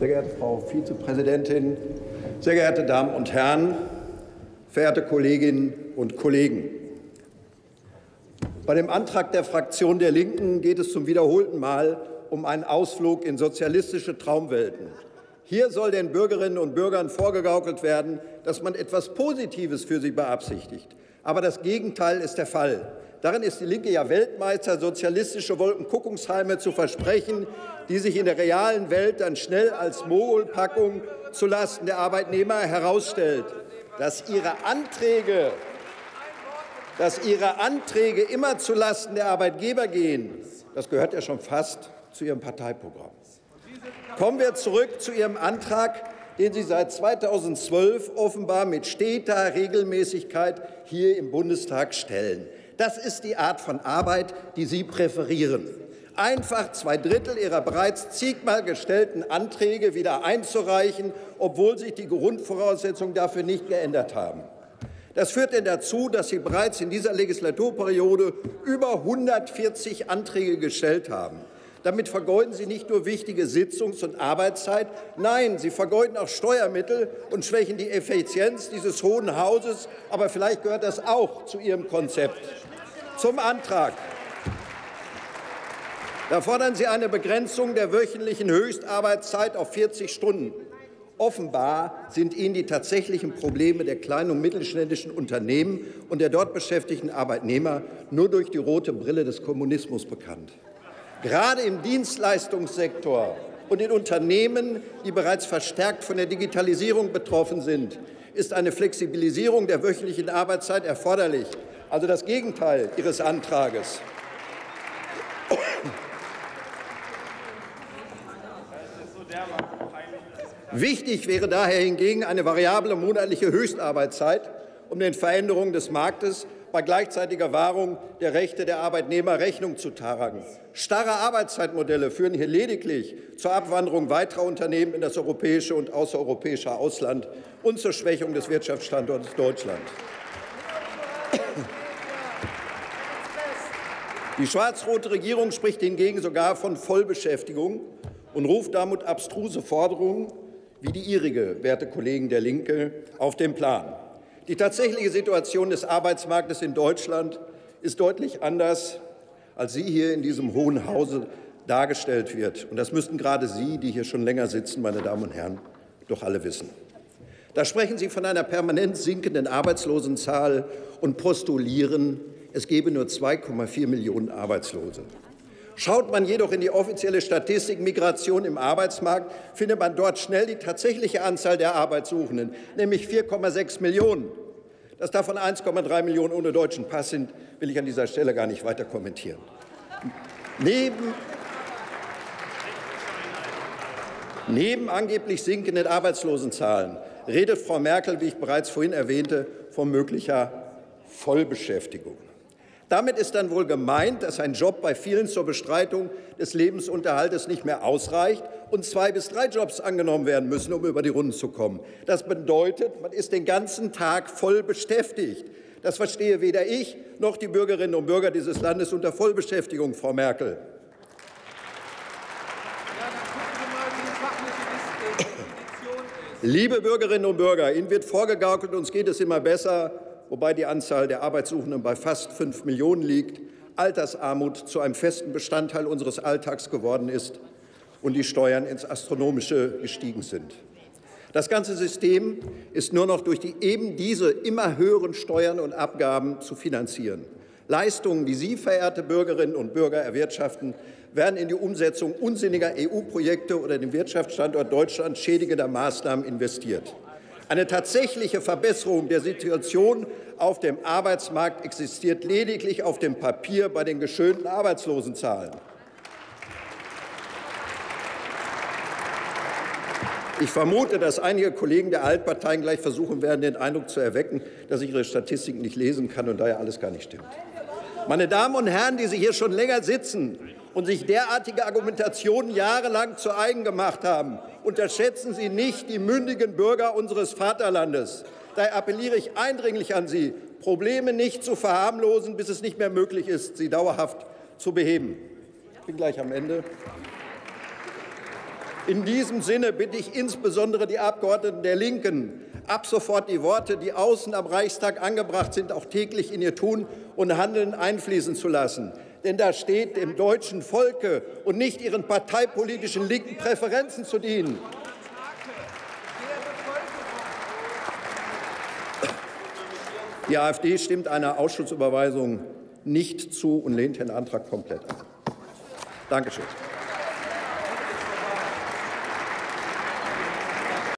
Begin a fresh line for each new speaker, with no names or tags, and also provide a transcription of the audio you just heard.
Sehr geehrte Frau Vizepräsidentin, sehr geehrte Damen und Herren, verehrte Kolleginnen und Kollegen! Bei dem Antrag der Fraktion der Linken geht es zum wiederholten Mal um einen Ausflug in sozialistische Traumwelten. Hier soll den Bürgerinnen und Bürgern vorgegaukelt werden, dass man etwas Positives für sie beabsichtigt. Aber das Gegenteil ist der Fall. Darin ist die Linke ja Weltmeister, sozialistische Wolkenkuckucksheime zu versprechen, die sich in der realen Welt dann schnell als Mogulpackung zulasten der Arbeitnehmer herausstellt. Dass ihre Anträge dass Ihre Anträge immer zulasten der Arbeitgeber gehen, das gehört ja schon fast zu Ihrem Parteiprogramm. Kommen wir zurück zu Ihrem Antrag, den Sie seit 2012 offenbar mit steter Regelmäßigkeit hier im Bundestag stellen. Das ist die Art von Arbeit, die Sie präferieren. Einfach zwei Drittel Ihrer bereits zigmal gestellten Anträge wieder einzureichen, obwohl sich die Grundvoraussetzungen dafür nicht geändert haben. Das führt denn dazu, dass Sie bereits in dieser Legislaturperiode über 140 Anträge gestellt haben. Damit vergeuden Sie nicht nur wichtige Sitzungs- und Arbeitszeit, nein, Sie vergeuden auch Steuermittel und schwächen die Effizienz dieses Hohen Hauses. Aber vielleicht gehört das auch zu Ihrem Konzept. Zum Antrag. Da fordern Sie eine Begrenzung der wöchentlichen Höchstarbeitszeit auf 40 Stunden. Offenbar sind Ihnen die tatsächlichen Probleme der kleinen und mittelständischen Unternehmen und der dort beschäftigten Arbeitnehmer nur durch die rote Brille des Kommunismus bekannt. Gerade im Dienstleistungssektor und in Unternehmen, die bereits verstärkt von der Digitalisierung betroffen sind, ist eine Flexibilisierung der wöchentlichen Arbeitszeit erforderlich, also das Gegenteil Ihres Antrages. Wichtig wäre daher hingegen eine variable monatliche Höchstarbeitszeit, um den Veränderungen des Marktes bei gleichzeitiger Wahrung der Rechte der Arbeitnehmer Rechnung zu tragen. Starre Arbeitszeitmodelle führen hier lediglich zur Abwanderung weiterer Unternehmen in das europäische und außereuropäische Ausland und zur Schwächung des Wirtschaftsstandorts Deutschland. Die schwarz-rote Regierung spricht hingegen sogar von Vollbeschäftigung und ruft damit abstruse Forderungen wie die Ihrige, werte Kollegen der Linke, auf den Plan. Die tatsächliche Situation des Arbeitsmarktes in Deutschland ist deutlich anders, als sie hier in diesem Hohen Hause dargestellt wird. Und das müssten gerade Sie, die hier schon länger sitzen, meine Damen und Herren, doch alle wissen. Da sprechen Sie von einer permanent sinkenden Arbeitslosenzahl und postulieren, es gebe nur 2,4 Millionen Arbeitslose. Schaut man jedoch in die offizielle Statistik Migration im Arbeitsmarkt, findet man dort schnell die tatsächliche Anzahl der Arbeitssuchenden, nämlich 4,6 Millionen. Dass davon 1,3 Millionen ohne deutschen Pass sind, will ich an dieser Stelle gar nicht weiter kommentieren. Neben, neben angeblich sinkenden Arbeitslosenzahlen redet Frau Merkel, wie ich bereits vorhin erwähnte, von möglicher Vollbeschäftigung. Damit ist dann wohl gemeint, dass ein Job bei vielen zur Bestreitung des Lebensunterhaltes nicht mehr ausreicht und zwei bis drei Jobs angenommen werden müssen, um über die Runden zu kommen. Das bedeutet, man ist den ganzen Tag voll beschäftigt. Das verstehe weder ich noch die Bürgerinnen und Bürger dieses Landes unter Vollbeschäftigung, Frau Merkel. Liebe Bürgerinnen und Bürger, Ihnen wird vorgegaukelt, uns geht es immer besser wobei die Anzahl der Arbeitssuchenden bei fast fünf Millionen liegt, Altersarmut zu einem festen Bestandteil unseres Alltags geworden ist und die Steuern ins Astronomische gestiegen sind. Das ganze System ist nur noch durch die eben diese immer höheren Steuern und Abgaben zu finanzieren. Leistungen, die Sie, verehrte Bürgerinnen und Bürger, erwirtschaften, werden in die Umsetzung unsinniger EU-Projekte oder den Wirtschaftsstandort Deutschland schädigender Maßnahmen investiert. Eine tatsächliche Verbesserung der Situation auf dem Arbeitsmarkt existiert lediglich auf dem Papier bei den geschönten Arbeitslosenzahlen. Ich vermute, dass einige Kollegen der Altparteien gleich versuchen werden, den Eindruck zu erwecken, dass ich Ihre Statistiken nicht lesen kann und daher alles gar nicht stimmt. Meine Damen und Herren, die Sie hier schon länger sitzen und sich derartige Argumentationen jahrelang zu eigen gemacht haben, unterschätzen Sie nicht die mündigen Bürger unseres Vaterlandes. Daher appelliere ich eindringlich an Sie, Probleme nicht zu verharmlosen, bis es nicht mehr möglich ist, sie dauerhaft zu beheben. Ich bin gleich am Ende. In diesem Sinne bitte ich insbesondere die Abgeordneten der Linken, ab sofort die Worte, die außen am Reichstag angebracht sind, auch täglich in ihr Tun und Handeln einfließen zu lassen. Denn da steht dem deutschen Volke und nicht ihren parteipolitischen linken Präferenzen zu dienen. Die AfD stimmt einer Ausschussüberweisung nicht zu und lehnt den Antrag komplett ab. Dankeschön.